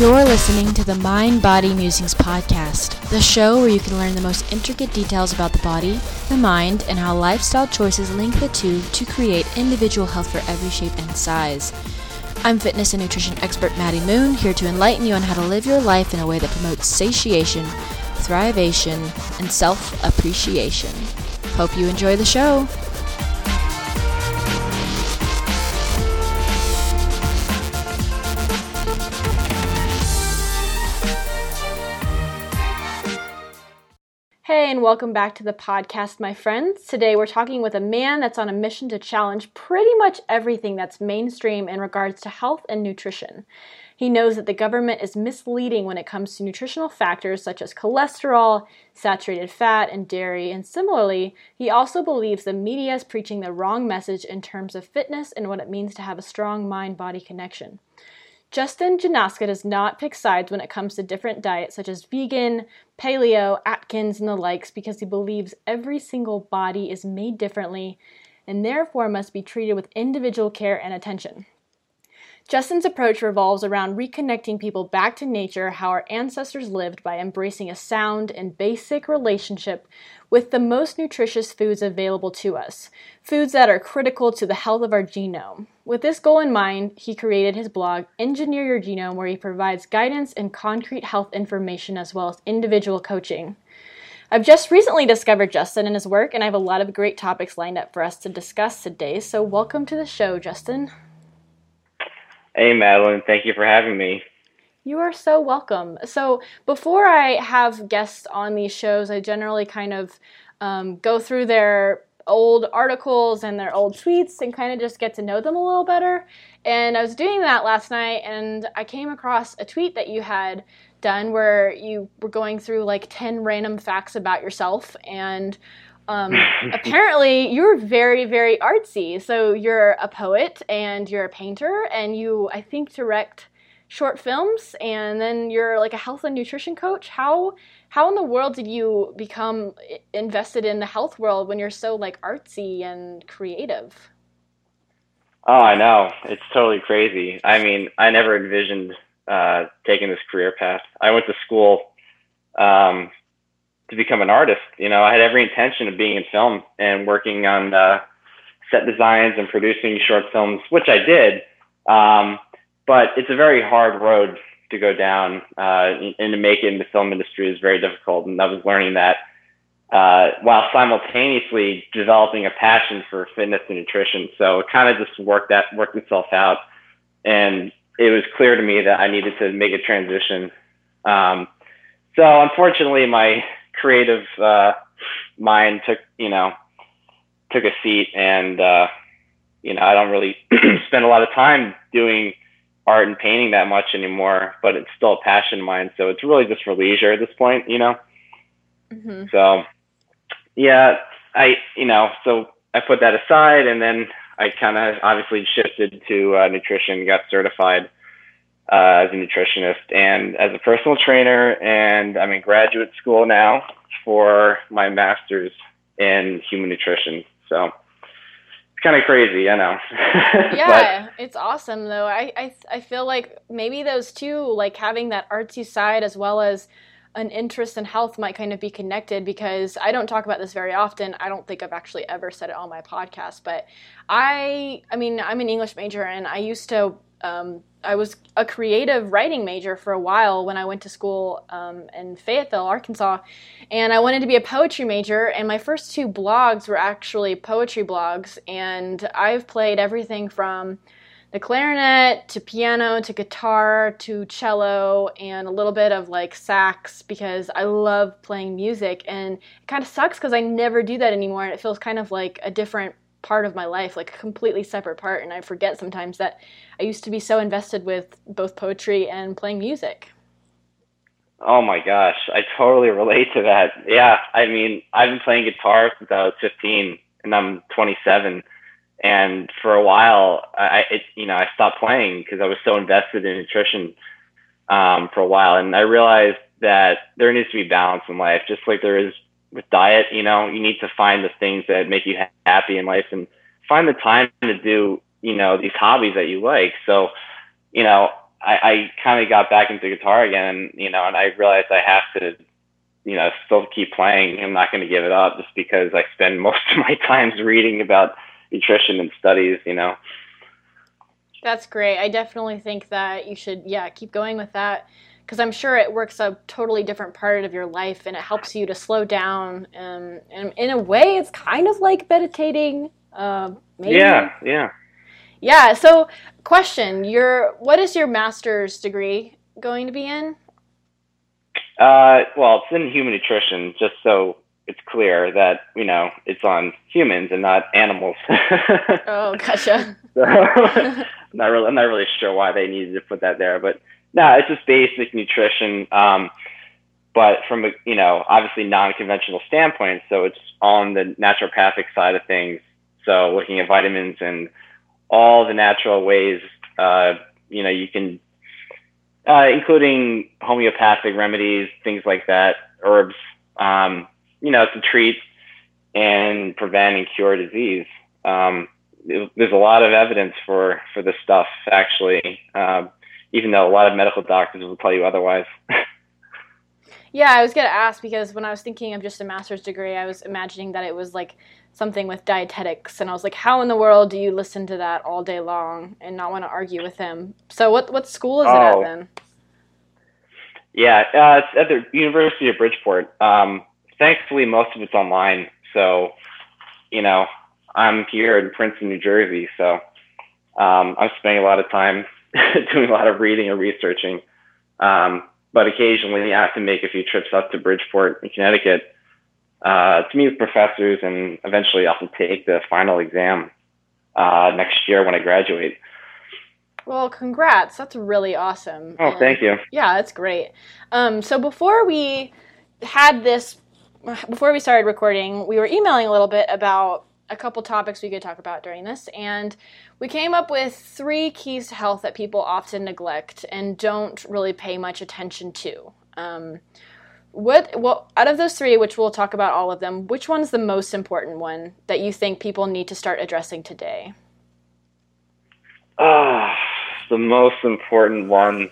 You're listening to the Mind Body Musings podcast, the show where you can learn the most intricate details about the body, the mind, and how lifestyle choices link the two to create individual health for every shape and size. I'm fitness and nutrition expert Maddie Moon, here to enlighten you on how to live your life in a way that promotes satiation, thrivation, and self appreciation. Hope you enjoy the show. And welcome back to the podcast, my friends. Today we're talking with a man that's on a mission to challenge pretty much everything that's mainstream in regards to health and nutrition. He knows that the government is misleading when it comes to nutritional factors such as cholesterol, saturated fat, and dairy, and similarly, he also believes the media is preaching the wrong message in terms of fitness and what it means to have a strong mind body connection. Justin Janoska does not pick sides when it comes to different diets such as vegan, paleo, Atkins, and the likes because he believes every single body is made differently and therefore must be treated with individual care and attention. Justin's approach revolves around reconnecting people back to nature, how our ancestors lived by embracing a sound and basic relationship with the most nutritious foods available to us, foods that are critical to the health of our genome. With this goal in mind, he created his blog, Engineer Your Genome, where he provides guidance and concrete health information as well as individual coaching. I've just recently discovered Justin and his work, and I have a lot of great topics lined up for us to discuss today. So, welcome to the show, Justin. Hey, Madeline. Thank you for having me. You are so welcome. So, before I have guests on these shows, I generally kind of um, go through their old articles and their old tweets and kind of just get to know them a little better. And I was doing that last night and I came across a tweet that you had done where you were going through like 10 random facts about yourself and um, apparently, you're very, very artsy. So you're a poet and you're a painter, and you, I think, direct short films, and then you're like a health and nutrition coach. How how in the world did you become invested in the health world when you're so like artsy and creative? Oh, I know. It's totally crazy. I mean, I never envisioned uh, taking this career path. I went to school um, to become an artist. You know, I had every intention of being in film and working on uh, set designs and producing short films, which I did. Um, but it's a very hard road to go down, uh, and to make it in the film industry is very difficult. And I was learning that uh, while simultaneously developing a passion for fitness and nutrition. So it kind of just worked that worked itself out, and it was clear to me that I needed to make a transition. Um, so unfortunately, my creative uh, mind took you know took a seat, and uh, you know I don't really spend a lot of time doing art and painting that much anymore, but it's still a passion of mine. So it's really just for leisure at this point, you know. Mm-hmm. So yeah, I you know so I put that aside, and then I kind of obviously shifted to uh, nutrition, got certified uh, as a nutritionist and as a personal trainer, and I'm in graduate school now for my master's in human nutrition. So it's kind of crazy, I know. yeah, but, it's awesome though. I, I I feel like maybe those two, like having that artsy side as well as an interest in health might kind of be connected because I don't talk about this very often. I don't think I've actually ever said it on my podcast, but I I mean, I'm an English major and I used to um, I was a creative writing major for a while when I went to school um, in Fayetteville, Arkansas, and I wanted to be a poetry major. And my first two blogs were actually poetry blogs, and I've played everything from the clarinet to piano to guitar to cello and a little bit of like sax because I love playing music. And it kind of sucks because I never do that anymore, and it feels kind of like a different part of my life, like a completely separate part. And I forget sometimes that I used to be so invested with both poetry and playing music. Oh my gosh, I totally relate to that. Yeah, I mean, I've been playing guitar since I was 15 and I'm 27. And for a while, I, it, you know, I stopped playing because I was so invested in nutrition um, for a while. And I realized that there needs to be balance in life, just like there is with diet, you know, you need to find the things that make you happy in life and find the time to do, you know, these hobbies that you like. So, you know, I, I kind of got back into guitar again, and you know, and I realized I have to, you know, still keep playing. I'm not going to give it up just because I spend most of my times reading about nutrition and studies. You know. That's great. I definitely think that you should, yeah, keep going with that because I'm sure it works a totally different part of your life and it helps you to slow down. Um, and in a way, it's kind of like meditating. Uh, maybe. Yeah, yeah. Yeah. So, question: Your what is your master's degree going to be in? Uh, well, it's in human nutrition, just so it's clear that you know it's on humans and not animals. oh, gotcha. so, not really, I'm not really sure why they needed to put that there, but no, it's just basic nutrition. Um, but from a you know obviously non-conventional standpoint, so it's on the naturopathic side of things. So looking at vitamins and all the natural ways, uh, you know, you can, uh, including homeopathic remedies, things like that, herbs, um, you know, to treat and prevent and cure disease. Um, it, there's a lot of evidence for, for this stuff, actually, um, even though a lot of medical doctors will tell you otherwise. yeah, I was going to ask because when I was thinking of just a master's degree, I was imagining that it was like something with dietetics and I was like how in the world do you listen to that all day long and not want to argue with him so what what school is oh. it at oh. then yeah uh, it's at the University of Bridgeport um, thankfully most of it's online so you know I'm here in Princeton New Jersey so um, I'm spending a lot of time doing a lot of reading and researching um, but occasionally I have to make a few trips up to Bridgeport in Connecticut uh, to meet with professors and eventually also take the final exam uh, next year when I graduate. Well, congrats. That's really awesome. Oh, and thank you. Yeah, that's great. Um, so before we had this, before we started recording, we were emailing a little bit about a couple topics we could talk about during this, and we came up with three keys to health that people often neglect and don't really pay much attention to. Um, what well out of those three which we'll talk about all of them which one's the most important one that you think people need to start addressing today? Ah the most important one.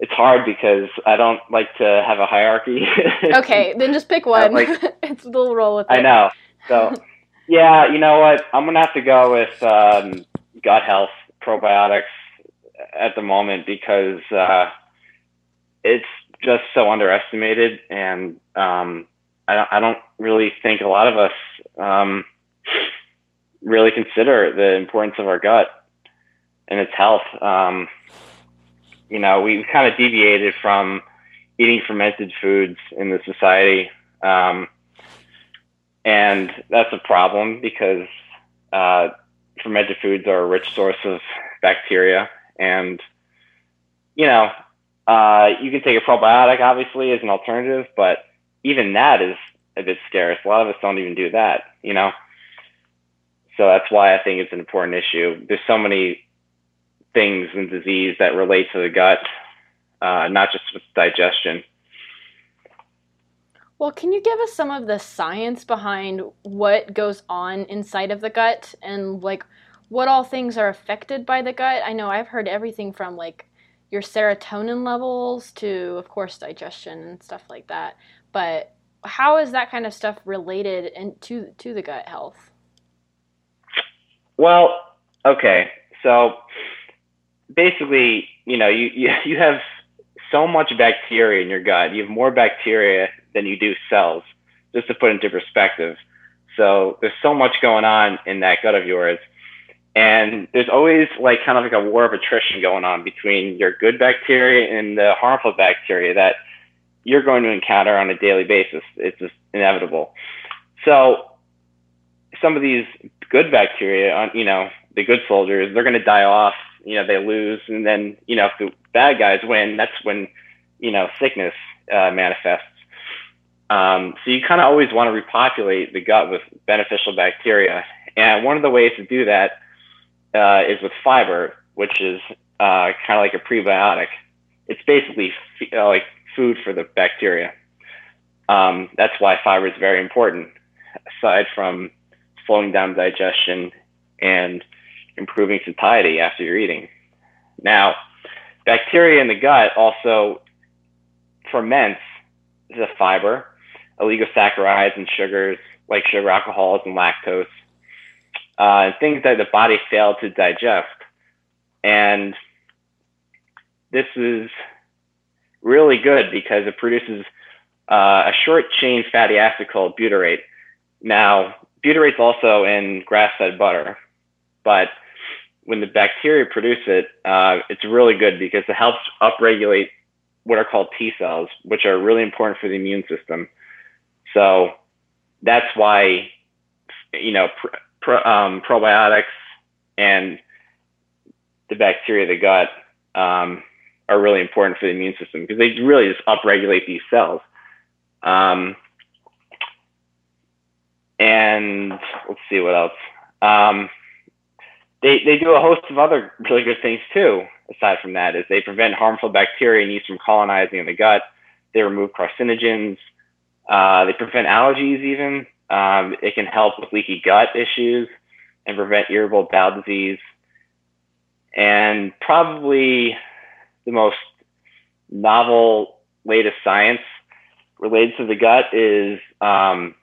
It's hard because i don't like to have a hierarchy. Okay then just pick one. like, it's a little roll with it. i know. So yeah you know what i'm gonna have to go with um, gut health probiotics at the moment because uh, it's just so underestimated, and um, I, don't, I don't really think a lot of us um, really consider the importance of our gut and its health. Um, you know, we kind of deviated from eating fermented foods in the society, um, and that's a problem because uh, fermented foods are a rich source of bacteria, and you know, uh, you can take a probiotic, obviously, as an alternative, but even that is a bit scarce. A lot of us don't even do that, you know? So that's why I think it's an important issue. There's so many things in disease that relate to the gut, uh, not just with digestion. Well, can you give us some of the science behind what goes on inside of the gut and like what all things are affected by the gut? I know I've heard everything from like your serotonin levels to, of course, digestion and stuff like that. But how is that kind of stuff related in, to to the gut health? Well, okay, so basically, you know, you, you you have so much bacteria in your gut. You have more bacteria than you do cells. Just to put into perspective. So there's so much going on in that gut of yours and there's always like kind of like a war of attrition going on between your good bacteria and the harmful bacteria that you're going to encounter on a daily basis. It's just inevitable. So some of these good bacteria, you know, the good soldiers, they're going to die off. You know, they lose, and then you know, if the bad guys win, that's when you know sickness uh, manifests. Um, so you kind of always want to repopulate the gut with beneficial bacteria, and one of the ways to do that uh, is with fiber, which is uh, kind of like a prebiotic. It's basically f- uh, like food for the bacteria. Um, that's why fiber is very important, aside from slowing down digestion and improving satiety after you're eating. Now, bacteria in the gut also ferments the fiber, oligosaccharides and sugars like sugar alcohols and lactose, uh, and things that the body failed to digest. And this is really good because it produces uh, a short chain fatty acid called butyrate. Now, butyrate's also in grass fed butter, but when the bacteria produce it, uh, it's really good because it helps upregulate what are called T cells, which are really important for the immune system. So that's why, you know, pr- um, probiotics and the bacteria of the gut um, are really important for the immune system because they really just upregulate these cells. Um, and let's see what else. Um, they, they do a host of other really good things too. Aside from that, is they prevent harmful bacteria and yeast from colonizing in the gut. They remove carcinogens. Uh, they prevent allergies even. Um, it can help with leaky gut issues and prevent irritable bowel disease. And probably the most novel latest science related to the gut is um,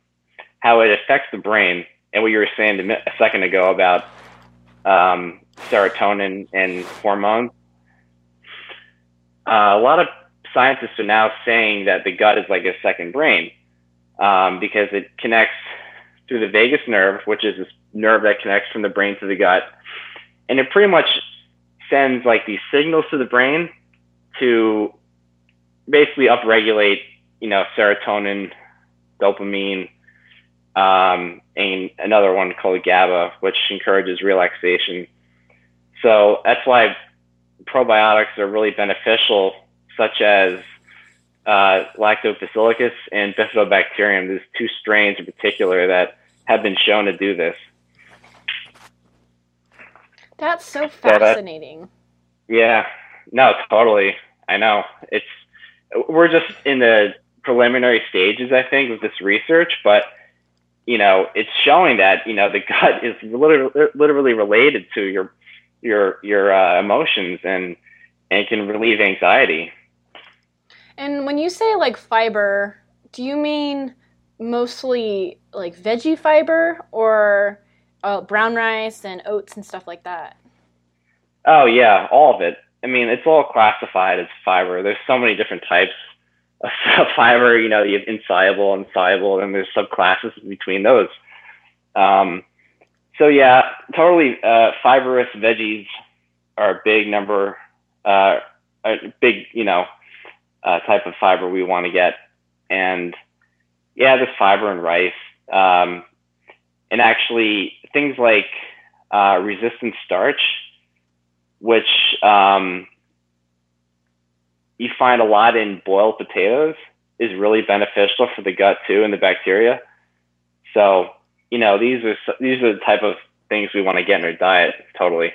how it affects the brain. And what you were saying a second ago about um, serotonin and hormones. Uh, a lot of scientists are now saying that the gut is like a second brain um, because it connects through the vagus nerve, which is this nerve that connects from the brain to the gut, and it pretty much sends like these signals to the brain to basically upregulate, you know, serotonin, dopamine, um, and another one called GABA, which encourages relaxation. So that's why probiotics are really beneficial, such as uh, Lactobacillus and Bifidobacterium. There's two strains in particular that have been shown to do this. That's so fascinating. So that, yeah, no, totally. I know. It's we're just in the preliminary stages, I think, with this research, but you know, it's showing that you know the gut is literally, literally related to your your your uh, emotions and and can relieve anxiety. And when you say like fiber, do you mean mostly like veggie fiber or uh, brown rice and oats and stuff like that? Oh yeah, all of it. I mean, it's all classified as fiber. There's so many different types of fiber. You know, you have insoluble and soluble, and there's subclasses between those. Um, so yeah, totally. Uh, fibrous veggies are a big number, uh, a big you know uh, type of fiber we want to get, and yeah, there's fiber in rice, um, and actually things like uh, resistant starch, which um, you find a lot in boiled potatoes, is really beneficial for the gut too and the bacteria. So you know, these are these are the type of things we want to get in our diet. Totally.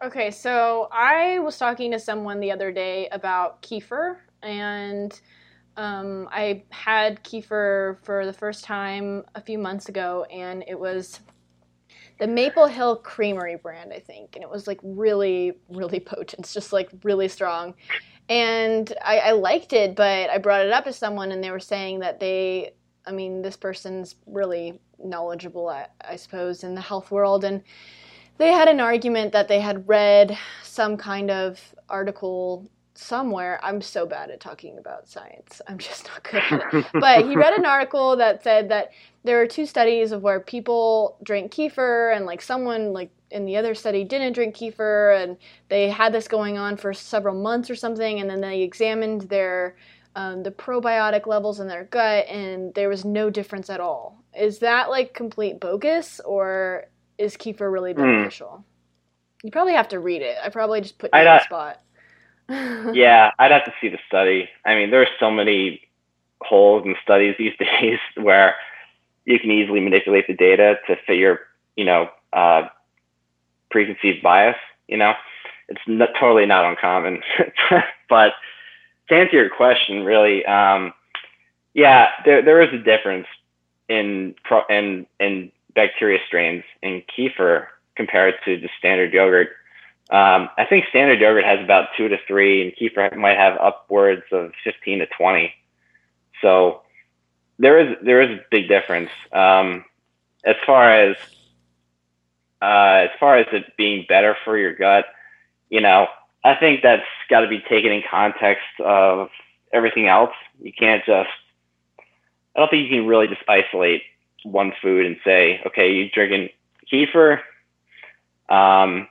Okay, so I was talking to someone the other day about kefir, and um, I had kefir for the first time a few months ago, and it was the Maple Hill Creamery brand, I think, and it was like really, really potent. It's just like really strong. And I, I liked it, but I brought it up to someone, and they were saying that they I mean, this person's really knowledgeable, I, I, suppose, in the health world. And they had an argument that they had read some kind of article somewhere. I'm so bad at talking about science. I'm just not good at it. but he read an article that said that there are two studies of where people drank kefir and like someone like in the other study didn't drink kefir and they had this going on for several months or something and then they examined their um, the probiotic levels in their gut, and there was no difference at all. Is that like complete bogus, or is kefir really hmm. beneficial? Mm. You probably have to read it. I probably just put you I'd on the spot. yeah, I'd have to see the study. I mean, there are so many holes in studies these days where you can easily manipulate the data to fit your, you know, uh, preconceived bias. You know, it's not, totally not uncommon, but to answer your question, really, um, yeah, there there is a difference in pro, in in bacteria strains in kefir compared to the standard yogurt. Um, I think standard yogurt has about two to three, and kefir might have upwards of 15 to 20. So there is there is a big difference. Um, as far as uh, as far as it being better for your gut, you know, I think that's got to be taken in context of everything else. You can't just. I don't think you can really just isolate one food and say, okay, you're drinking kefir um,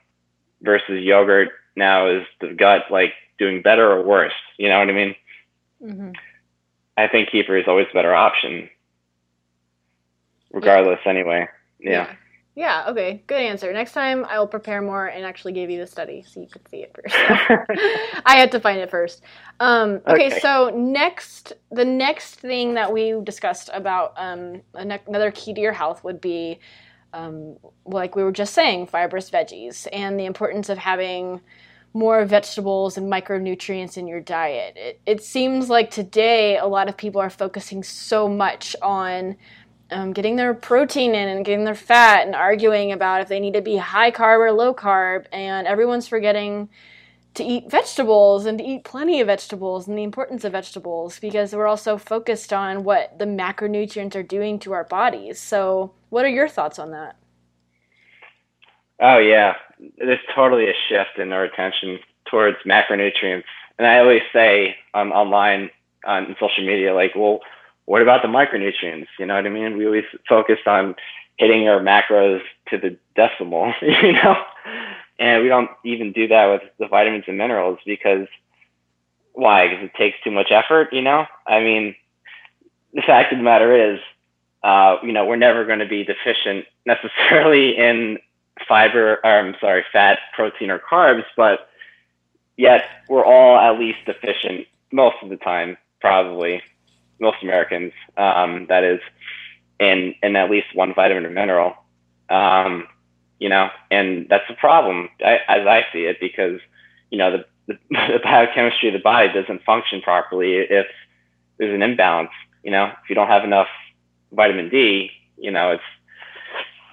versus yogurt. Now is the gut like doing better or worse? You know what I mean? Mm-hmm. I think kefir is always a better option, regardless. Yeah. Anyway, yeah. yeah. Yeah, okay. Good answer. Next time I will prepare more and actually give you the study so you could see it first. I had to find it first. Um, okay, okay, so next, the next thing that we discussed about um, another key to your health would be, um, like we were just saying, fibrous veggies and the importance of having more vegetables and micronutrients in your diet. It, it seems like today a lot of people are focusing so much on um, getting their protein in and getting their fat and arguing about if they need to be high carb or low carb. And everyone's forgetting to eat vegetables and to eat plenty of vegetables and the importance of vegetables because we're also focused on what the macronutrients are doing to our bodies. So, what are your thoughts on that? Oh, yeah. There's totally a shift in our attention towards macronutrients. And I always say um, online on social media, like, well, what about the micronutrients? You know what I mean? We always focus on hitting our macros to the decimal, you know, and we don't even do that with the vitamins and minerals because why? Because it takes too much effort, you know? I mean, the fact of the matter is, uh, you know, we're never going to be deficient necessarily in fiber, or I'm sorry, fat, protein, or carbs, but yet we're all at least deficient most of the time, probably most Americans, um, that is, in in at least one vitamin or mineral. Um, you know, and that's a problem I, as I see it because you know the, the, the biochemistry of the body doesn't function properly if there's an imbalance. You know, if you don't have enough vitamin D, you know, it's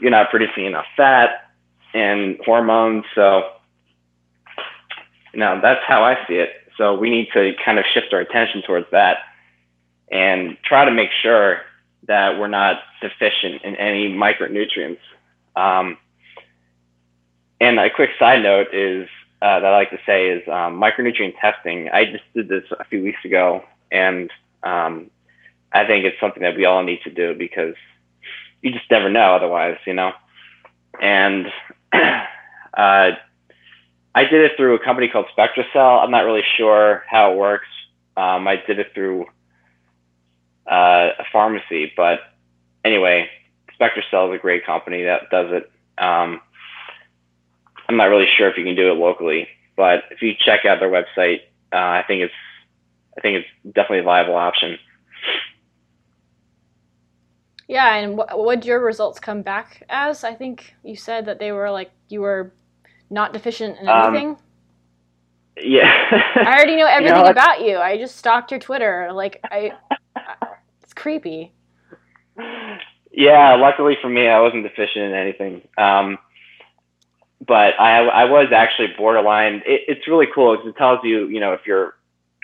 you're not producing enough fat and hormones. So, you know, that's how I see it. So we need to kind of shift our attention towards that and try to make sure that we're not deficient in any micronutrients. Um, and a quick side note is uh, that I like to say is um, micronutrient testing. I just did this a few weeks ago, and um, I think it's something that we all need to do because you just never know otherwise, you know. And uh, I did it through a company called SpectraCell. I'm not really sure how it works. Um, I did it through uh, a pharmacy. But anyway, SpectraCell is a great company that does it. Um, I'm not really sure if you can do it locally, but if you check out their website, uh, I think it's I think it's definitely a viable option. Yeah, and what would your results come back as? I think you said that they were like you were not deficient in um, anything. Um, yeah. I already know everything you know, about you. I just stalked your Twitter. Like I creepy. Yeah, luckily for me, I wasn't deficient in anything. Um, but I, I was actually borderline. It, it's really cool because it tells you, you know, if you're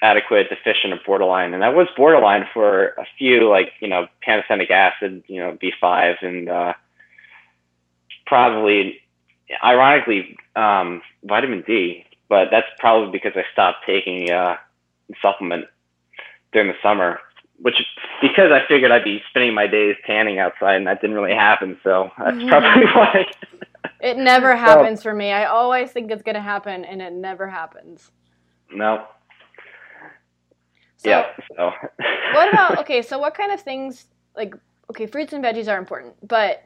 adequate, deficient, or borderline. And I was borderline for a few, like, you know, pantothenic acid, you know, B5, and uh, probably, ironically, um, vitamin D. But that's probably because I stopped taking uh, supplement during the summer which because I figured I'd be spending my days tanning outside, and that didn't really happen. So that's mm-hmm. probably why. it never happens so, for me. I always think it's gonna happen, and it never happens. No. So, yeah. So. what about okay? So what kind of things like okay, fruits and veggies are important, but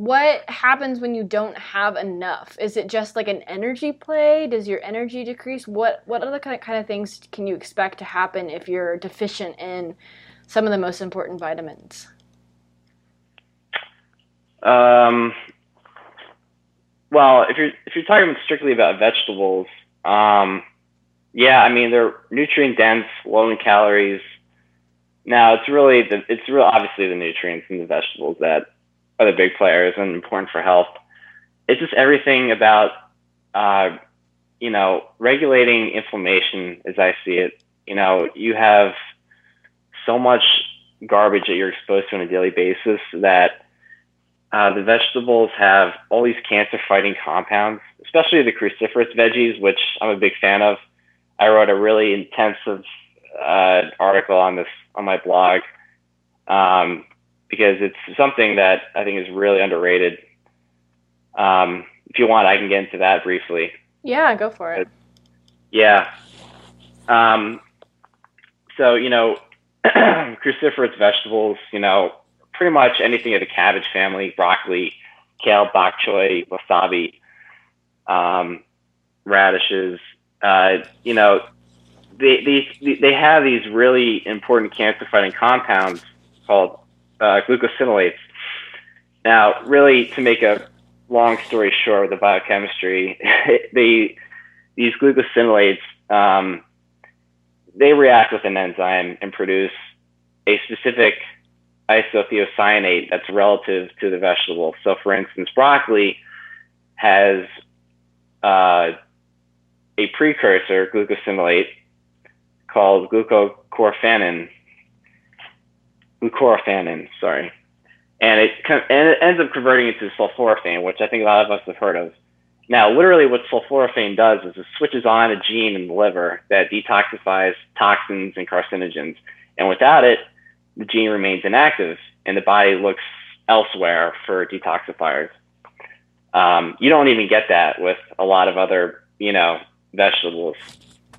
what happens when you don't have enough? Is it just like an energy play? Does your energy decrease? What what other kind of, kind of things can you expect to happen if you're deficient in some of the most important vitamins? Um, well, if you're if you're talking strictly about vegetables, um, yeah, I mean they're nutrient dense, low in calories. Now it's really the it's real obviously the nutrients in the vegetables that are the big players and important for health. It's just everything about uh, you know, regulating inflammation as I see it, you know, you have so much garbage that you're exposed to on a daily basis that uh, the vegetables have all these cancer fighting compounds, especially the cruciferous veggies, which I'm a big fan of. I wrote a really intensive uh, article on this on my blog um, because it's something that I think is really underrated. Um, if you want, I can get into that briefly. Yeah, go for it. Yeah. Um, so, you know, cruciferous vegetables, you know, pretty much anything of the cabbage family, broccoli, kale, bok choy, wasabi, um, radishes, uh, you know, they, they, they have these really important cancer fighting compounds called uh, glucosinolates. Now, really, to make a long story short the biochemistry, they, these glucosinolates, um, they react with an enzyme and produce a specific isothiocyanate that's relative to the vegetable. So, for instance, broccoli has uh, a precursor glucosinolate called glucocorphanin. Glucoraphanin, sorry, and it and it ends up converting into sulforaphane, which I think a lot of us have heard of. Now, literally, what sulforaphane does is it switches on a gene in the liver that detoxifies toxins and carcinogens, and without it, the gene remains inactive, and the body looks elsewhere for detoxifiers. Um, you don't even get that with a lot of other, you know, vegetables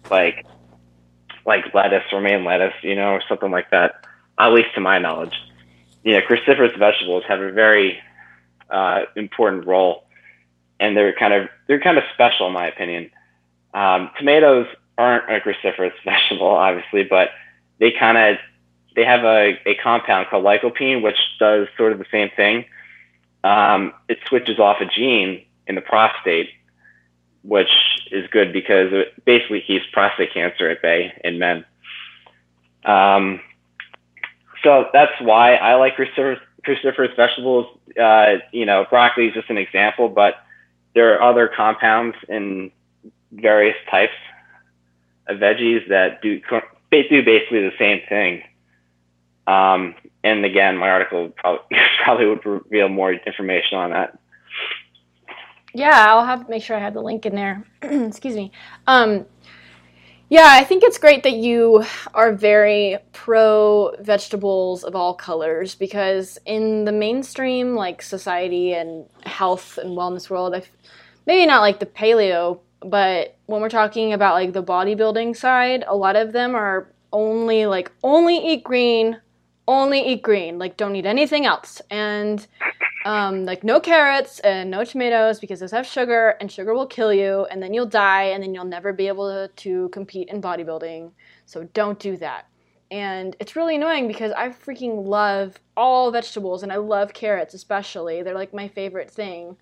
like like lettuce, romaine lettuce, you know, or something like that. At least to my knowledge, you know, cruciferous vegetables have a very uh, important role, and they're kind of they're kind of special in my opinion. Um, tomatoes aren't a cruciferous vegetable, obviously, but they kind of they have a, a compound called lycopene, which does sort of the same thing. Um, it switches off a gene in the prostate, which is good because it basically keeps prostate cancer at bay in men. Um, so that's why I like cruciferous, vegetables. Uh, you know, broccoli is just an example, but there are other compounds in various types of veggies that do they do basically the same thing. Um, and again, my article probably, probably would reveal more information on that. Yeah, I'll have make sure I have the link in there. Excuse me. Um, yeah, I think it's great that you are very pro vegetables of all colors because in the mainstream like society and health and wellness world, I've, maybe not like the paleo, but when we're talking about like the bodybuilding side, a lot of them are only like only eat green, only eat green, like don't eat anything else. And um, like no carrots and no tomatoes because those have sugar and sugar will kill you and then you'll die and then you'll never be able to, to compete in bodybuilding. So don't do that. And it's really annoying because I freaking love all vegetables and I love carrots especially. They're like my favorite thing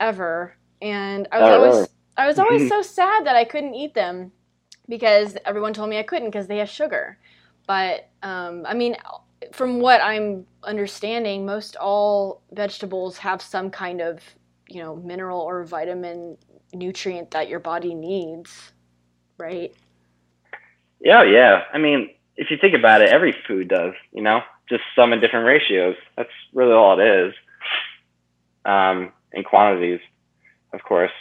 ever. And I was oh, always I was always so sad that I couldn't eat them because everyone told me I couldn't because they have sugar. But um, I mean, from what I'm understanding, most all vegetables have some kind of, you know, mineral or vitamin nutrient that your body needs, right? Yeah, yeah. I mean, if you think about it, every food does, you know, just some in different ratios. That's really all it is. Um, in quantities, of course.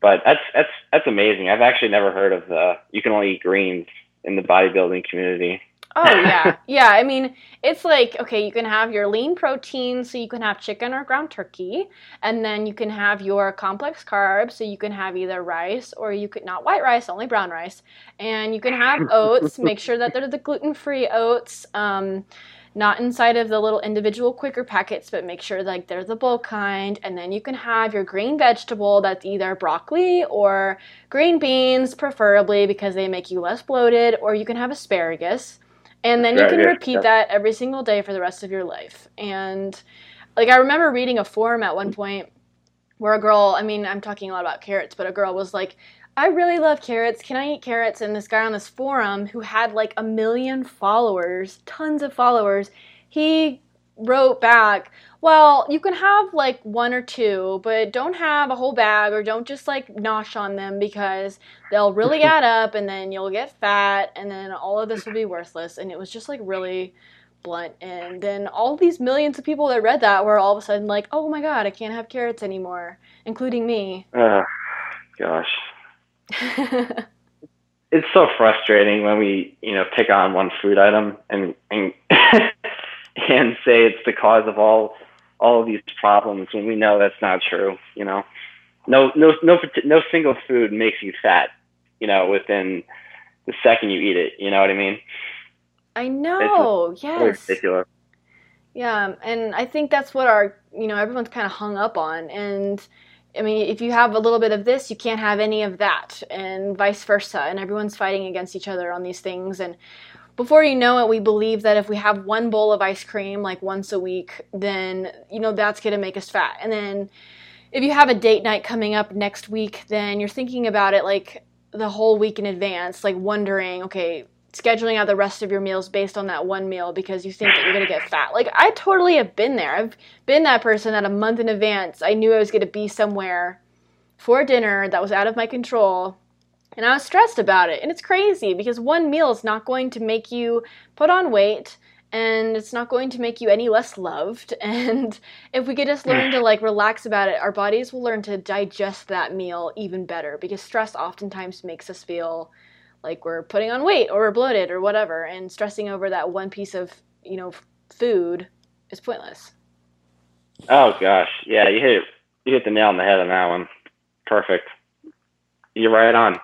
But that's that's that's amazing. I've actually never heard of the you can only eat greens in the bodybuilding community. Oh yeah, yeah. I mean, it's like okay, you can have your lean protein, so you can have chicken or ground turkey, and then you can have your complex carbs, so you can have either rice or you could not white rice, only brown rice, and you can have oats. Make sure that they're the gluten-free oats. Um, not inside of the little individual Quaker packets, but make sure like they're the bulk kind. And then you can have your green vegetable that's either broccoli or green beans, preferably because they make you less bloated, or you can have asparagus. And then you can repeat that every single day for the rest of your life. And like I remember reading a forum at one point where a girl, I mean, I'm talking a lot about carrots, but a girl was like, I really love carrots. Can I eat carrots? And this guy on this forum who had like a million followers, tons of followers, he wrote back, well, you can have like one or two, but don't have a whole bag or don't just like nosh on them because they'll really add up and then you'll get fat and then all of this will be worthless. And it was just like really blunt. And then all these millions of people that read that were all of a sudden like, oh my God, I can't have carrots anymore, including me. Oh, gosh. it's so frustrating when we, you know, pick on one food item and, and and say it's the cause of all all of these problems when we know that's not true. You know, no no no no single food makes you fat. You know, within the second you eat it. You know what I mean? I know. Yes. Ridiculous. Yeah, and I think that's what our you know everyone's kind of hung up on and. I mean, if you have a little bit of this, you can't have any of that, and vice versa. And everyone's fighting against each other on these things. And before you know it, we believe that if we have one bowl of ice cream like once a week, then you know that's going to make us fat. And then if you have a date night coming up next week, then you're thinking about it like the whole week in advance, like wondering, okay, scheduling out the rest of your meals based on that one meal because you think that you're going to get fat. Like I totally have been there. I've been that person that a month in advance, I knew I was going to be somewhere for dinner that was out of my control and I was stressed about it. And it's crazy because one meal is not going to make you put on weight and it's not going to make you any less loved. And if we could just learn to mm. like relax about it, our bodies will learn to digest that meal even better because stress oftentimes makes us feel like we're putting on weight or we're bloated or whatever. And stressing over that one piece of, you know, food is pointless. Oh gosh. Yeah, you hit you hit the nail on the head on that one. Perfect. You're right on.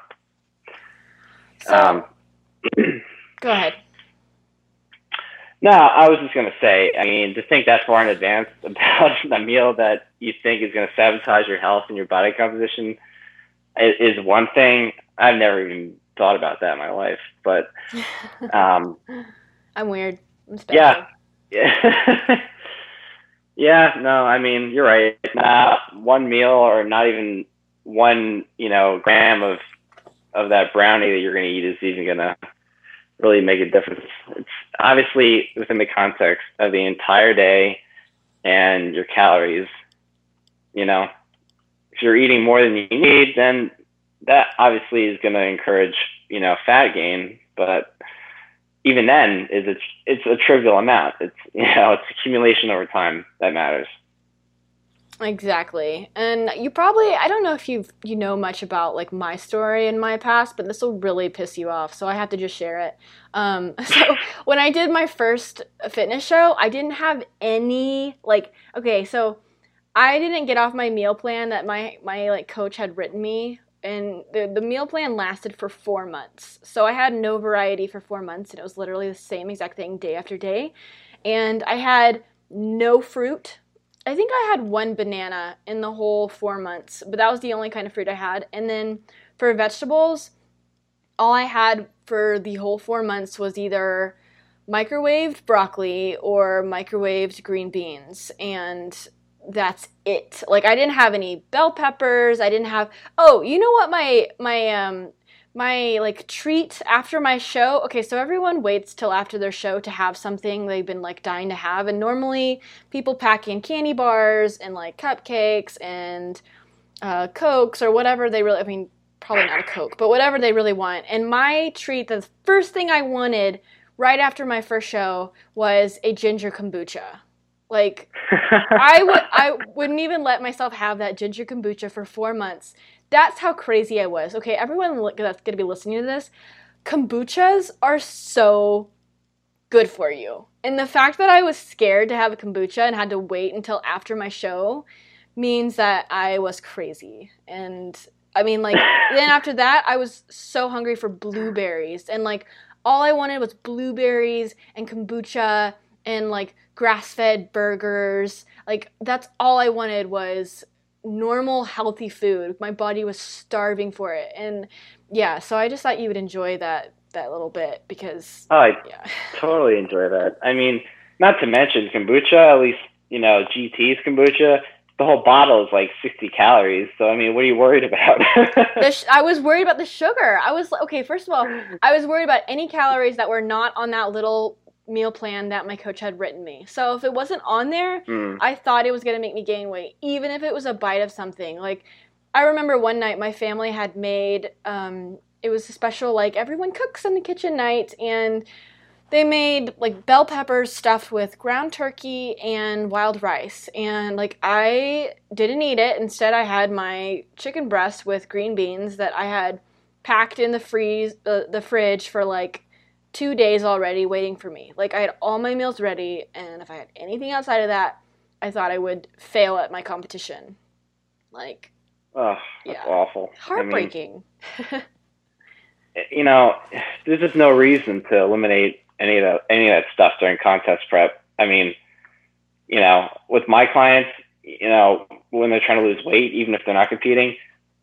So, um, go ahead. No, I was just going to say, I mean, to think that far in advance about a meal that you think is going to sabotage your health and your body composition is, is one thing. I've never even thought about that in my life, but um, I'm weird. I'm yeah, yeah, yeah. No, I mean, you're right. Not one meal or not even one, you know, gram of of that brownie that you're going to eat is even going to really make a difference. It's obviously within the context of the entire day and your calories. You know, if you're eating more than you need, then that obviously is going to encourage you know fat gain. But even then, is it's it's a trivial amount. It's you know it's accumulation over time that matters. Exactly. And you probably I don't know if you you know much about like my story and my past, but this will really piss you off, so I have to just share it. Um, so when I did my first fitness show, I didn't have any like okay, so I didn't get off my meal plan that my my like coach had written me and the the meal plan lasted for 4 months. So I had no variety for 4 months and it was literally the same exact thing day after day. And I had no fruit I think I had one banana in the whole four months, but that was the only kind of fruit I had. And then for vegetables, all I had for the whole four months was either microwaved broccoli or microwaved green beans. And that's it. Like I didn't have any bell peppers. I didn't have Oh, you know what my my um my like treat after my show. Okay so everyone waits till after their show to have something they've been like dying to have. And normally people pack in candy bars and like cupcakes and uh, cokes or whatever they really i mean probably not a coke but whatever they really want. And my treat the first thing i wanted right after my first show was a ginger kombucha. Like I would I wouldn't even let myself have that ginger kombucha for 4 months that's how crazy I was. Okay, everyone that's going to be listening to this, kombuchas are so good for you. And the fact that I was scared to have a kombucha and had to wait until after my show means that I was crazy. And I mean, like, then after that, I was so hungry for blueberries. And like, all I wanted was blueberries and kombucha and like grass fed burgers. Like, that's all I wanted was normal healthy food. My body was starving for it. And yeah, so I just thought you would enjoy that that little bit because oh, I yeah. totally enjoy that. I mean, not to mention kombucha, at least, you know, GT's kombucha, the whole bottle is like 60 calories. So, I mean, what are you worried about? sh- I was worried about the sugar. I was, okay, first of all, I was worried about any calories that were not on that little meal plan that my coach had written me. So if it wasn't on there, Mm. I thought it was going to make me gain weight, even if it was a bite of something. Like, I remember one night my family had made, um, it was a special, like, everyone cooks in the kitchen night, and they made, like, bell peppers stuffed with ground turkey and wild rice. And, like, I didn't eat it. Instead, I had my chicken breast with green beans that I had packed in the freeze, uh, the fridge for, like, two days already waiting for me. Like I had all my meals ready, and if I had anything outside of that, I thought I would fail at my competition. Like Oh, that's Yeah. awful. I mean, heartbreaking. Eh, you know, there's just no reason to eliminate any of that any of that stuff during contest prep. I mean, you know, with my clients, you know, when they're trying to lose weight, even if they're not competing,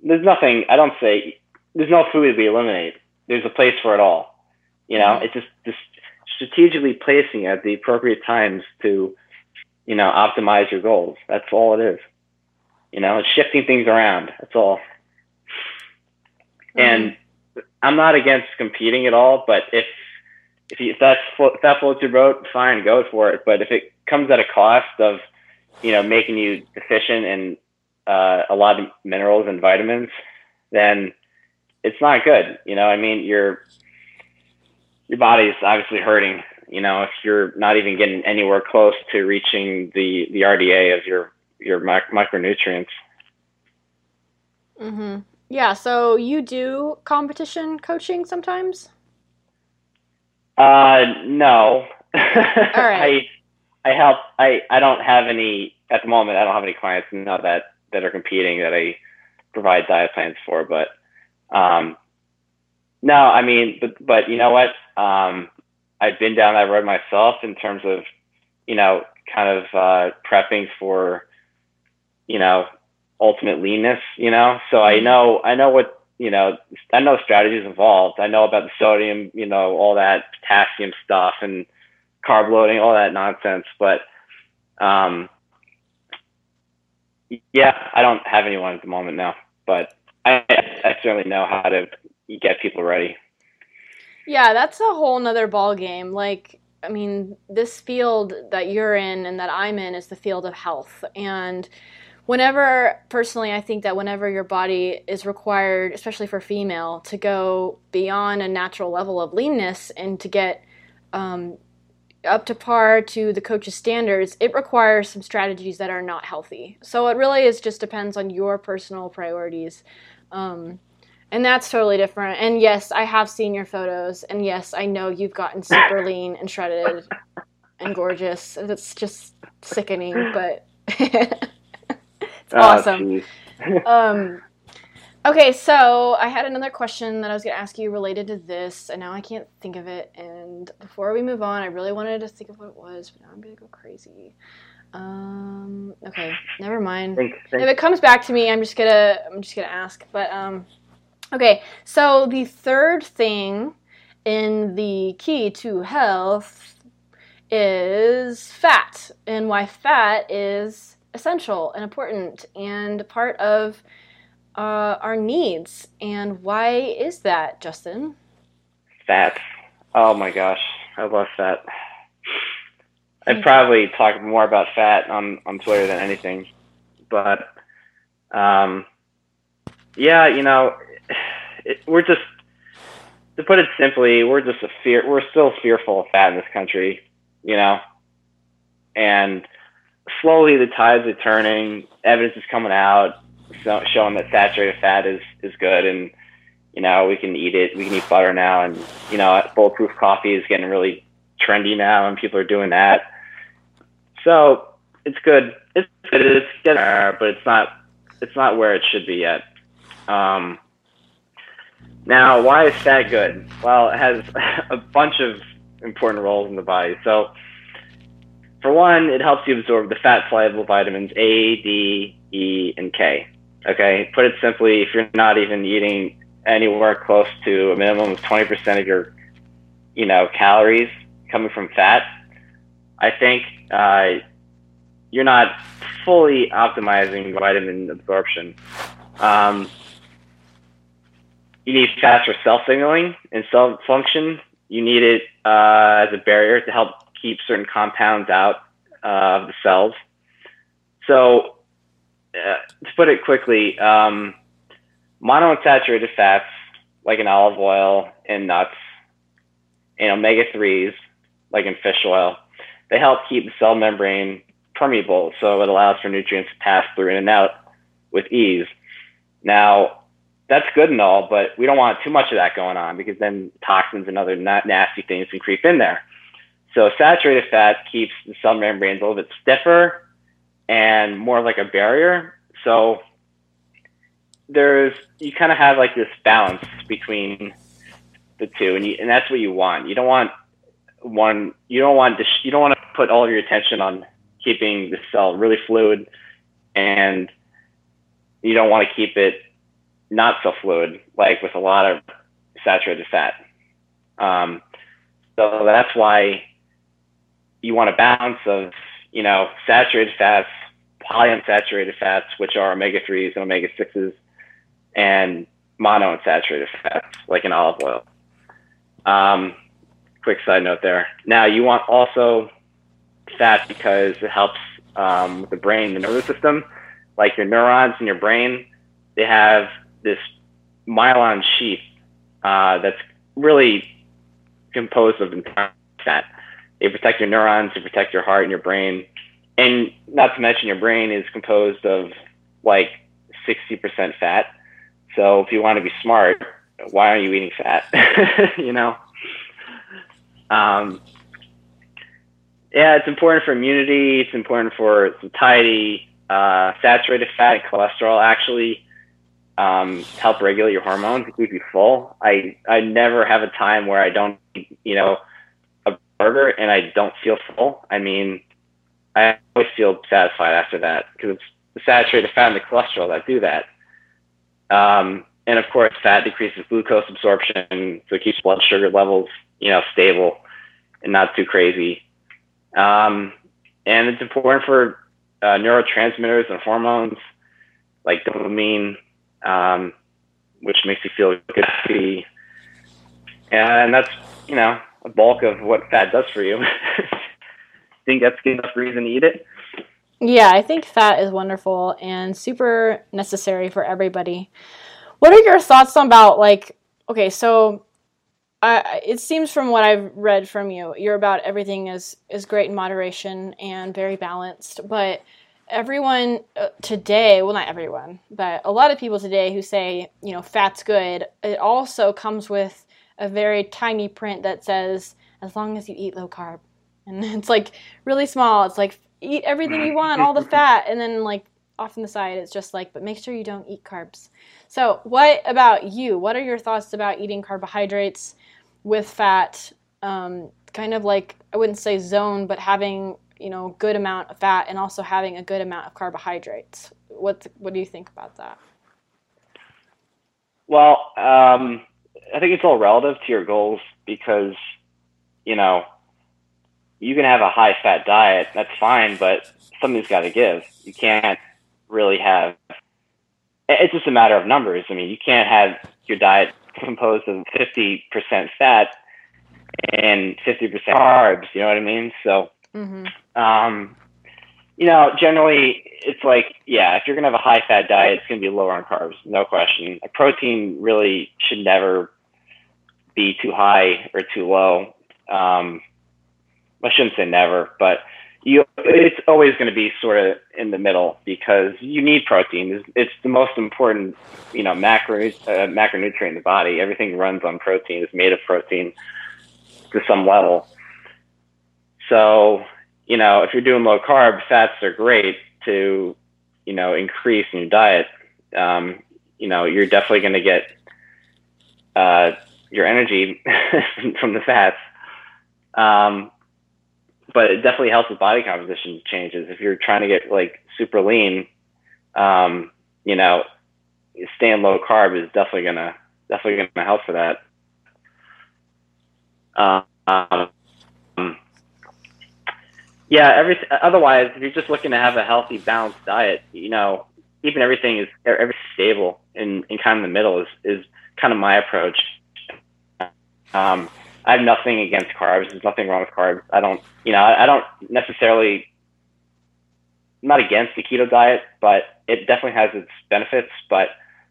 there's nothing. I don't say there's no food to be eliminated. There's a place for it all. You know, Mhm. it's just just strategically placing at the appropriate times to, you know, optimize your goals. That's all it is. You know, it's shifting things around. That's all. And I'm not against competing at all, but if if, you, if that's if that floats your boat, fine, go for it. But if it comes at a cost of, you know, making you deficient in uh, a lot of minerals and vitamins, then it's not good. You know, I mean, your your body's obviously hurting. You know, if you're not even getting anywhere close to reaching the the RDA of your your mic- micronutrients. hmm Yeah. So you do competition coaching sometimes? Uh, no. right. I I help. I I don't have any at the moment. I don't have any clients now that that are competing that I provide diet plans for. But um, no, I mean, but but you know what? Um, I've been down that road myself in terms of you know kind of uh, prepping for you know ultimate leanness. You know, so I know I know what you know, I know strategies involved. I know about the sodium, you know, all that potassium stuff and carb loading, all that nonsense. But um, yeah, I don't have anyone at the moment now, but I, I certainly know how to get people ready. Yeah, that's a whole nother ball game. Like, I mean, this field that you're in and that I'm in is the field of health. And whenever, personally, I think that whenever your body is required, especially for female, to go beyond a natural level of leanness and to get um, up to par to the coach's standards, it requires some strategies that are not healthy. So it really is just depends on your personal priorities. Um, and that's totally different. And yes, I have seen your photos. And yes, I know you've gotten super lean and shredded and gorgeous. It's just sickening, but it's Oh, awesome. geez. Um, okay, so I had another question that I was going to ask you related to this, and now I can't think of it. And before we move on, I really wanted to think of what it was, but now I'm going to go crazy. Um, okay, never mind. Think, If it comes back to me, I'm just gonna I'm just gonna ask. But um, okay. So the third thing in the key to health is fat, and why fat is essential and important and part of uh, our needs. And why is that, Justin? Fat. Oh my gosh, I love fat. I probably talk more about fat on on Twitter than anything, but um, yeah, you know, it, we're just to put it simply, we're just a fear. We're still fearful of fat in this country, you know, and slowly the tides are turning. Evidence is coming out so, showing that saturated fat is is good and you know, we can eat it. We can eat butter now, and you know, bulletproof coffee is getting really trendy now, and people are doing that. So it's good. It's good. It's getting there, but it's not. It's not where it should be yet. Um, now, why is fat good? Well, it has a bunch of important roles in the body. So, for one, it helps you absorb the fat soluble vitamins A, D, E, and K. Okay, put it simply, if you're not even eating anywhere close to a minimum of 20% of your, you know, calories coming from fat, I think uh, you're not fully optimizing vitamin absorption. Um, you need fats for cell signaling and cell function, you need it uh, as a barrier to help keep certain compounds out uh, of the cells. So, uh, to put it quickly, um, monounsaturated fats like in olive oil and nuts, and omega 3s like in fish oil, they help keep the cell membrane permeable so it allows for nutrients to pass through in and out with ease. Now, that's good and all, but we don't want too much of that going on because then toxins and other na- nasty things can creep in there. So saturated fat keeps the cell membranes a little bit stiffer and more like a barrier. So there's you kind of have like this balance between the two, and you, and that's what you want. You don't want one. You don't want to. You don't want to put all of your attention on keeping the cell really fluid, and you don't want to keep it not so fluid, like with a lot of saturated fat. Um, so that's why you want a balance of, you know, saturated fats, polyunsaturated fats, which are omega 3s and omega 6s, and monounsaturated fats, like in olive oil. Um, quick side note there. Now, you want also fat because it helps um, the brain, the nervous system. Like your neurons in your brain, they have this myelin sheath uh, that's really composed of fat. They protect your neurons, they protect your heart and your brain. And not to mention, your brain is composed of like 60% fat. So if you want to be smart, why aren't you eating fat? you know? Um, yeah, it's important for immunity. It's important for satiety. Uh, saturated fat and cholesterol actually um, help regulate your hormones keep you full. I I never have a time where I don't, you know, a burger and I don't feel full. I mean, I always feel satisfied after that because it's the saturated fat and the cholesterol that do that. Um, and of course, fat decreases glucose absorption, so it keeps blood sugar levels, you know, stable and not too crazy. Um, and it's important for uh, neurotransmitters and hormones like dopamine, um, which makes you feel good. To be. And that's, you know, a bulk of what fat does for you. think that's enough reason to eat it? Yeah, I think fat is wonderful and super necessary for everybody. What are your thoughts about like okay, so it seems from what I've read from you, you're about everything is is great in moderation and very balanced, but everyone uh, today, well not everyone, but a lot of people today who say, you know, fat's good, it also comes with a very tiny print that says as long as you eat low carb. And it's like really small. It's like eat everything you want, all the fat, and then like off on the side it's just like but make sure you don't eat carbs. So, what about you? What are your thoughts about eating carbohydrates with fat? Um, kind of like I wouldn't say zone, but having you know good amount of fat and also having a good amount of carbohydrates. What what do you think about that? Well, um, I think it's all relative to your goals because you know you can have a high fat diet, that's fine, but something's got to give. You can't really have. It's just a matter of numbers. I mean, you can't have your diet composed of 50% fat and 50% carbs. You know what I mean? So Mm-hmm. Um, you know, generally it's like, yeah, if you're gonna have a high fat diet, it's gonna be lower on carbs, no question. A protein really should never be too high or too low. Um, I shouldn't say never, but you, it's always going to be sort of in the middle because you need protein. It's, it's the most important, you know, macro uh, macronutrient in the body. Everything runs on protein. It's made of protein to some level. So, you know, if you're doing low carb, fats are great to, you know, increase in your diet. Um, you know, you're definitely going to get uh, your energy from the fats. Um, but it definitely helps with body composition changes. If you're trying to get like super lean, um, you know, staying low carb is definitely gonna definitely gonna help for that. Um, yeah, every otherwise, if you're just looking to have a healthy, balanced diet, you know, keeping everything is every stable and, and kind of in the middle is is kind of my approach. Um, I have nothing against carbs. There's nothing wrong with carbs. I don't, you know, I, I don't necessarily, I'm not against the keto diet, but it definitely has its benefits. But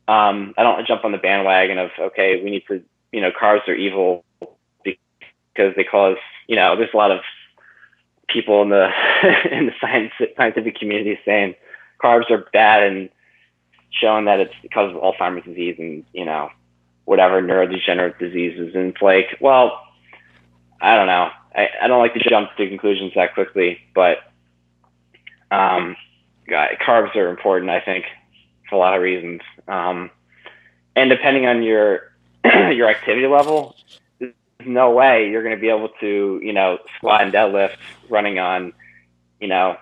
um, I don't jump on the bandwagon of okay, we need to, you know, carbs are evil because they cause, you know, there's a lot of people in the in the science scientific community saying carbs are bad and showing that it's because of Alzheimer's disease and you know whatever neurodegenerative diseases. And it's like, well, I don't know. I, I don't like to jump to conclusions that quickly, but um, God, carbs are important, I think, for a lot of reasons. Um, and depending on your your activity level, no way you're going to be able to, you know, squat and deadlift running on, you know,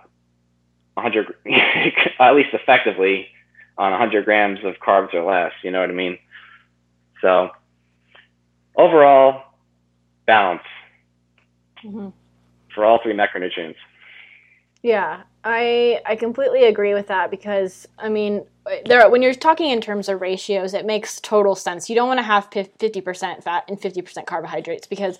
100, at least effectively on 100 grams of carbs or less. You know what I mean? So overall, balance mm-hmm. for all three macronutrients. Yeah, I I completely agree with that because I mean, there when you're talking in terms of ratios, it makes total sense. You don't want to have 50% fat and 50% carbohydrates because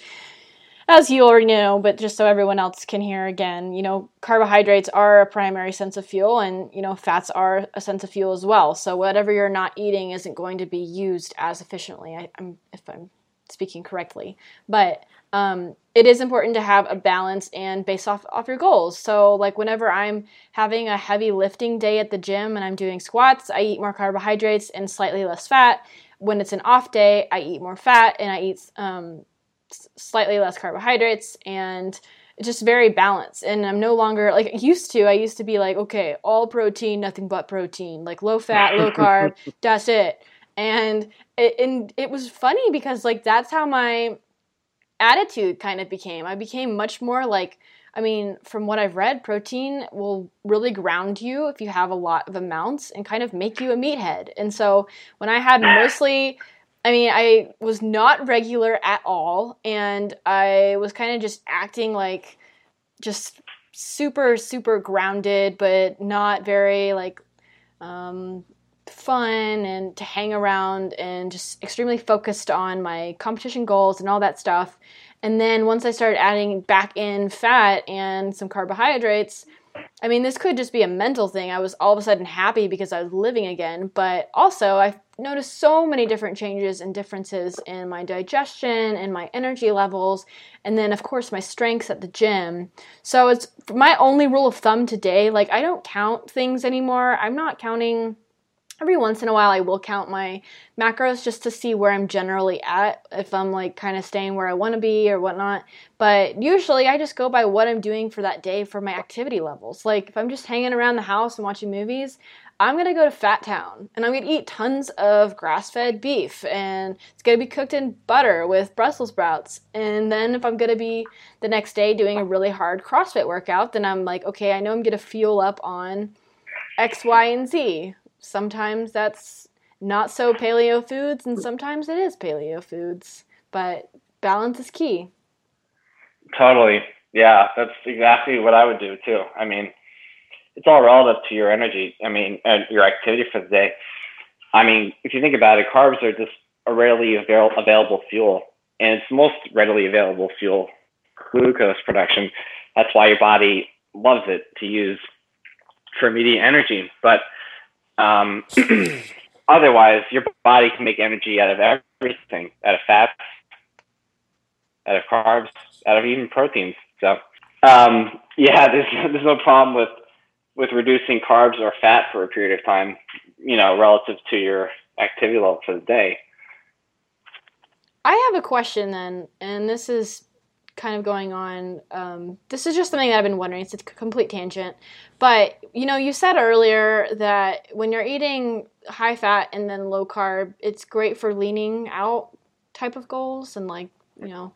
as you already know, but just so everyone else can hear again, you know, carbohydrates are a primary sense of fuel and, you know, fats are a sense of fuel as well. So whatever you're not eating isn't going to be used as efficiently, I, am if I'm speaking correctly. But um, it is important to have a balance and based off, off your goals. So like whenever I'm having a heavy lifting day at the gym and I'm doing squats, I eat more carbohydrates and slightly less fat. When it's an off day, I eat more fat and I eat um, slightly less carbohydrates and just very balanced and i'm no longer like used to i used to be like okay all protein nothing but protein like low fat low carb that's it and it, and it was funny because like that's how my attitude kind of became. I became much more like i mean from what i've read protein will really ground you if you have a lot of amounts and kind of make you a meathead. And so when i had mostly I mean, I was not regular at all, and I was kind of just acting like just super, super grounded, but not very like um, fun and to hang around, and just extremely focused on my competition goals and all that stuff. And then once I started adding back in fat and some carbohydrates, I mean, this could just be a mental thing. I was all of a sudden happy because I was living again, but also I noticed so many different changes and differences in my digestion and my energy levels, and then, of course, my strengths at the gym. So it's my only rule of thumb today. Like, I don't count things anymore. I'm not counting every once in a while I will count my macros just to see where I'm generally at, if I'm like kind of staying where I want to be or whatnot. But usually I just go by what I'm doing for that day for my activity levels. Like if I'm just hanging around the house and watching movies, I'm gonna go to Fat Town and I'm gonna eat tons of grass fed beef and it's gonna be cooked in butter with Brussels sprouts. And then if I'm gonna be the next day doing a really hard CrossFit workout, then I'm like, okay, I know I'm gonna fuel up on X, Y, and Z sometimes that's not so paleo foods and sometimes it is paleo foods but balance is key. Totally. Yeah that's exactly what i would do too. I mean it's all relative to your energy i mean and your activity for the day. I mean if you think about it carbs are just a readily avail- available fuel and it's most readily available fuel. Glucose production that's why your body loves it to use for immediate energy. But um, otherwise, your body can make energy out of everything, out of fats, out of carbs, out of even proteins. So, um, yeah, there's there's no problem with with reducing carbs or fat for a period of time, you know, relative to your activity level for the day. I have a question then, and this is kind of going on. Um, this is just something that I've been wondering. It's a complete tangent, but you know, you said earlier that when you're eating high fat and then low carb, it's great for leaning out type of goals and like you know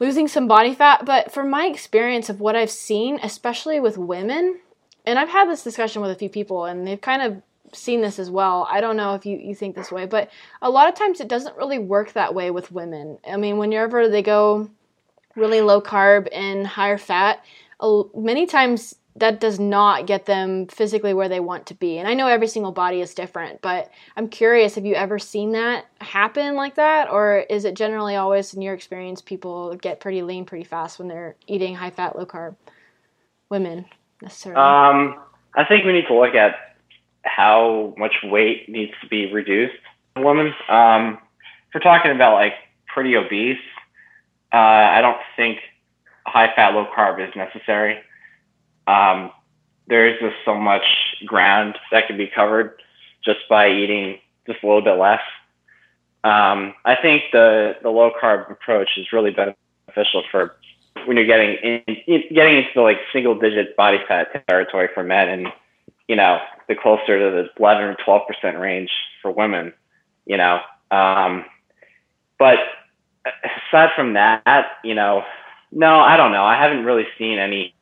losing some body fat. But from my experience of what I've seen, especially with women, and I've had this discussion with a few people, and they've kind of seen this as well. I don't know if you, you think this way, but a lot of times it doesn't really work that way with women. I mean, whenever they go really low carb and higher fat, many times that does not get them physically where they want to be. And I know every single body is different, but I'm curious have you ever seen that happen like that? Or is it generally always, in your experience, people get pretty lean pretty fast when they're eating high fat, low carb? Women, necessarily. Um, I think we need to look at how much weight needs to be reduced women. Um, if we're talking about like pretty obese, uh, I don't think high fat, low carb is necessary um, there is just so much ground that can be covered just by eating just a little bit less. Um, I think the the low carb approach is really beneficial for when you're getting in, getting into the like single digit body fat territory for men, and you know the closer to the 11 or 12 percent range for women. You know, um, but aside from that, you know, no, I don't know. I haven't really seen any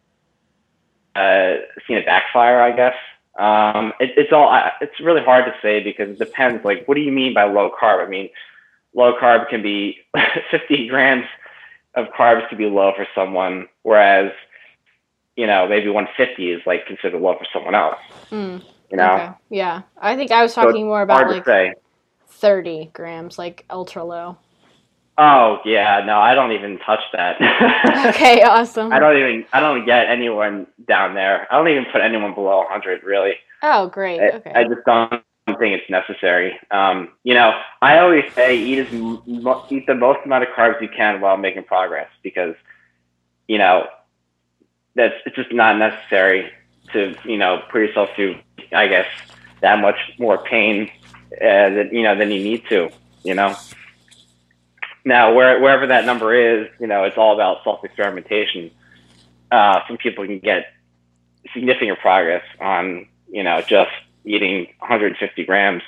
uh, seen it backfire, I guess. Um, it, it's all, it's really hard to say because it depends. Like, what do you mean by low carb? I mean, low carb can be 50 grams of carbs could be low for someone, whereas, you know, maybe 150 is like considered low for someone else. Mm, you know? Okay. Yeah. I think I was talking so more about like 30 grams, like ultra low. Oh yeah, no, I don't even touch that. okay, awesome. I don't even I don't get anyone down there. I don't even put anyone below 100 really. Oh, great. I, okay. I just don't think it's necessary. Um, you know, I always say eat as eat the most amount of carbs you can while making progress because you know that's it's just not necessary to you know put yourself through I guess that much more pain uh, that you know than you need to. You know. Now, where, wherever that number is, you know, it's all about self experimentation. Uh, some people can get significant progress on, you know, just eating 150 grams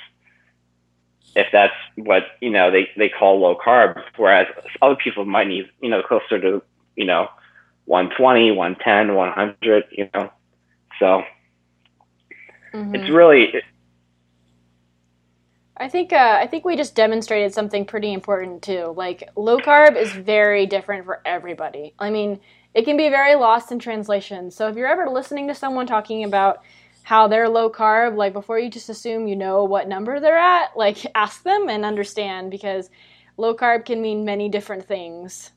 if that's what you know they, they call low carb whereas other people might need you know closer to you know 120 110 100 you know so mm-hmm. it's really I think uh, I think we just demonstrated something pretty important too. Like low carb is very different for everybody. I mean, it can be very lost in translation. So if you're ever listening to someone talking about how they're low carb, like before you just assume you know what number they're at, like ask them and understand because low carb can mean many different things.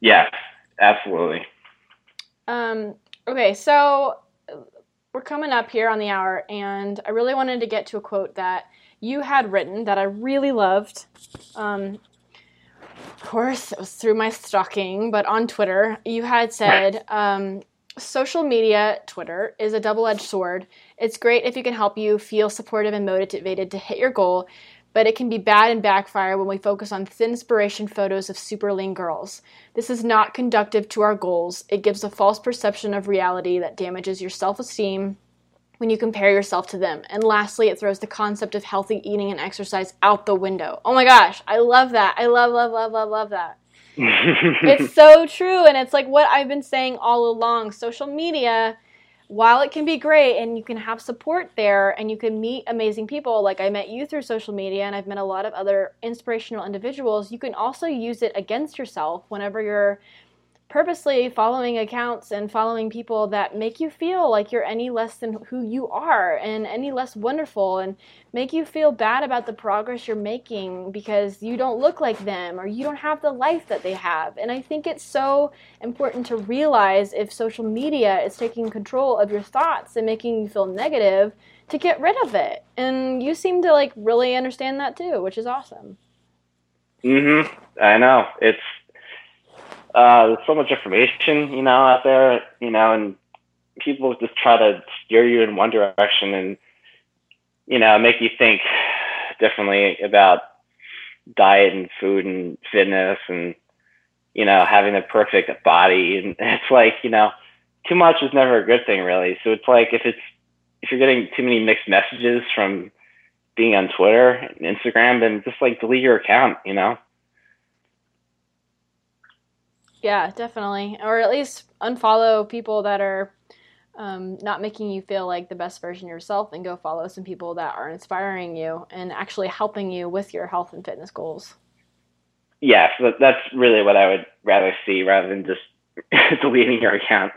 Yeah, absolutely. Um, okay, so we're coming up here on the hour, and I really wanted to get to a quote that you had written that I really loved. Um, of course, it was through my stalking, but on Twitter, you had said, um, Social media, Twitter, is a double edged sword. It's great if you can help you feel supportive and motivated to hit your goal, but it can be bad and backfire when we focus on thin inspiration photos of super lean girls. This is not conductive to our goals. It gives a false perception of reality that damages your self esteem when you compare yourself to them. And lastly, it throws the concept of healthy eating and exercise out the window. Oh my gosh, I love that. I love, love, love, love, love that. it's so true. And it's like what I've been saying all along social media while it can be great and you can have support there and you can meet amazing people, like I met you through social media and I've met a lot of other inspirational individuals, you can also use it against yourself whenever you're purposely following accounts and following people that make you feel like you're any less than who you are and any less wonderful and make you feel bad about the progress you're making because you don't look like them or you don't have the life that they have. And I think it's so important to realize if social media is taking control of your thoughts and making you feel negative to get rid of it. And you seem to like really understand that too, which is awesome. Mhm. I know. It's uh, there's so much information, you know, out there, you know, and people just try to steer you in one direction and, you know, make you think differently about diet and food and fitness and, you know, having the perfect body. And it's like, you know, too much is never a good thing, really. So it's like if it's, if you're getting too many mixed messages from being on Twitter and Instagram, then just like delete your account, you know? Yeah, definitely. Or at least unfollow people that are um, not making you feel like the best version of yourself and go follow some people that are inspiring you and actually helping you with your health and fitness goals. Yes, that's really what I would rather see rather than just deleting your account.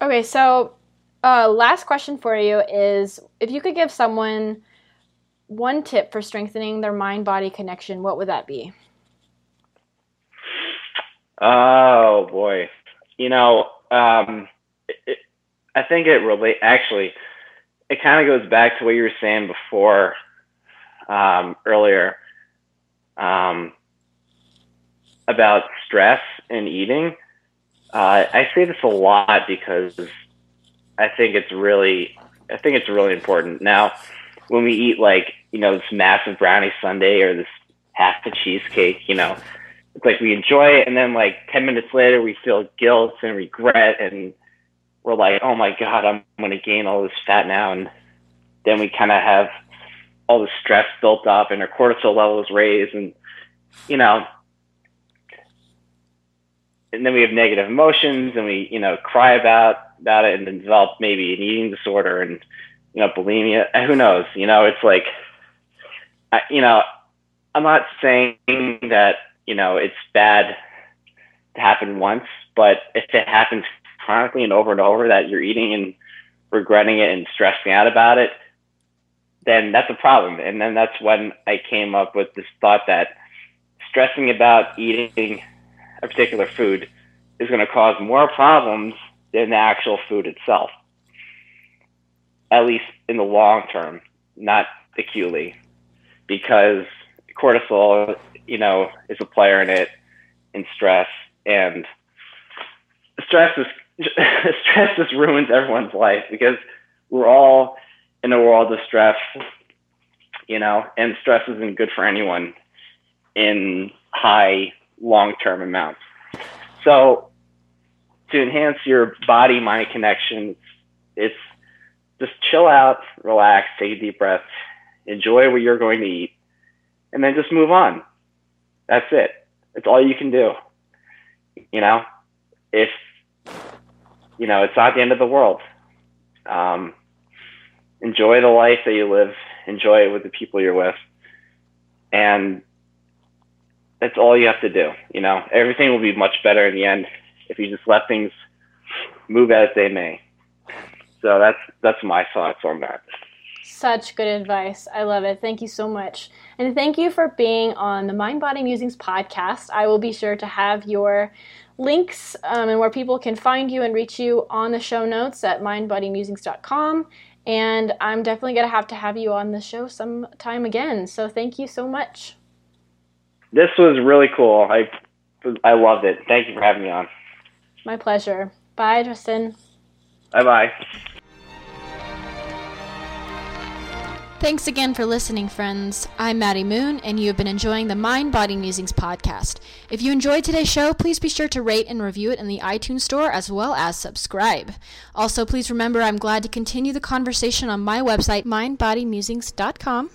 Okay, so uh, last question for you is if you could give someone one tip for strengthening their mind body connection, what would that be? Oh boy, you know, um, it, I think it relate actually. It kind of goes back to what you were saying before, um, earlier, um, about stress and eating. Uh, I say this a lot because I think it's really, I think it's really important. Now, when we eat like you know this massive brownie sundae or this half a cheesecake, you know, it's like we enjoy it, and then like ten minutes later we feel guilt and regret, and we're like, oh my god, I'm going to gain all this fat now, and then we kind of have all the stress built up, and our cortisol levels raise, and you know and then we have negative emotions and we you know cry about about it and then develop maybe an eating disorder and you know bulimia. Who knows? You know it's like I, you know i'm not saying that you know it's bad to happen once but if it happens chronically and over and over that you're eating and regretting it and stressing out about it then that's a problem. And then that's when i came up with this thought that stressing about eating a particular food is going to cause more problems than the actual food itself, at least in the long term, not acutely, because cortisol, you know, is a player in it, and stress, and stress is stress just ruins everyone's life because we're all in a world of stress, you know, and stress isn't good for anyone in high long term amounts. So to enhance your body mind connection, it's just chill out, relax, take a deep breath, enjoy what you're going to eat, and then just move on. That's it. It's all you can do. You know, if you know, it's not the end of the world. Um, enjoy the life that you live. Enjoy it with the people you're with, and that's all you have to do. You know, everything will be much better in the end if you just let things move as they may. So that's that's my thoughts on that. Such good advice. I love it. Thank you so much. And thank you for being on the Mind Body Musings podcast. I will be sure to have your links um, and where people can find you and reach you on the show notes at mindbodymusings.com. And I'm definitely going to have to have you on the show sometime again. So thank you so much this was really cool. I I loved it. Thank you for having me on. My pleasure. Bye, Justin. Bye bye. Thanks again for listening, friends. I'm Maddie Moon, and you have been enjoying the Mind Body Musings podcast. If you enjoyed today's show, please be sure to rate and review it in the iTunes Store as well as subscribe. Also, please remember I'm glad to continue the conversation on my website, mindbodymusings.com,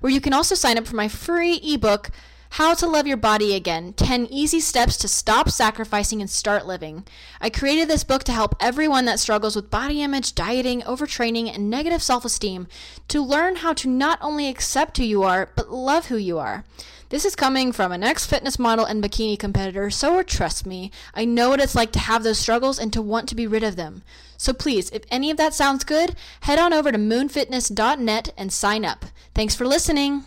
where you can also sign up for my free ebook. How to Love Your Body Again 10 Easy Steps to Stop Sacrificing and Start Living. I created this book to help everyone that struggles with body image, dieting, overtraining, and negative self esteem to learn how to not only accept who you are, but love who you are. This is coming from an ex fitness model and bikini competitor, so trust me, I know what it's like to have those struggles and to want to be rid of them. So please, if any of that sounds good, head on over to moonfitness.net and sign up. Thanks for listening.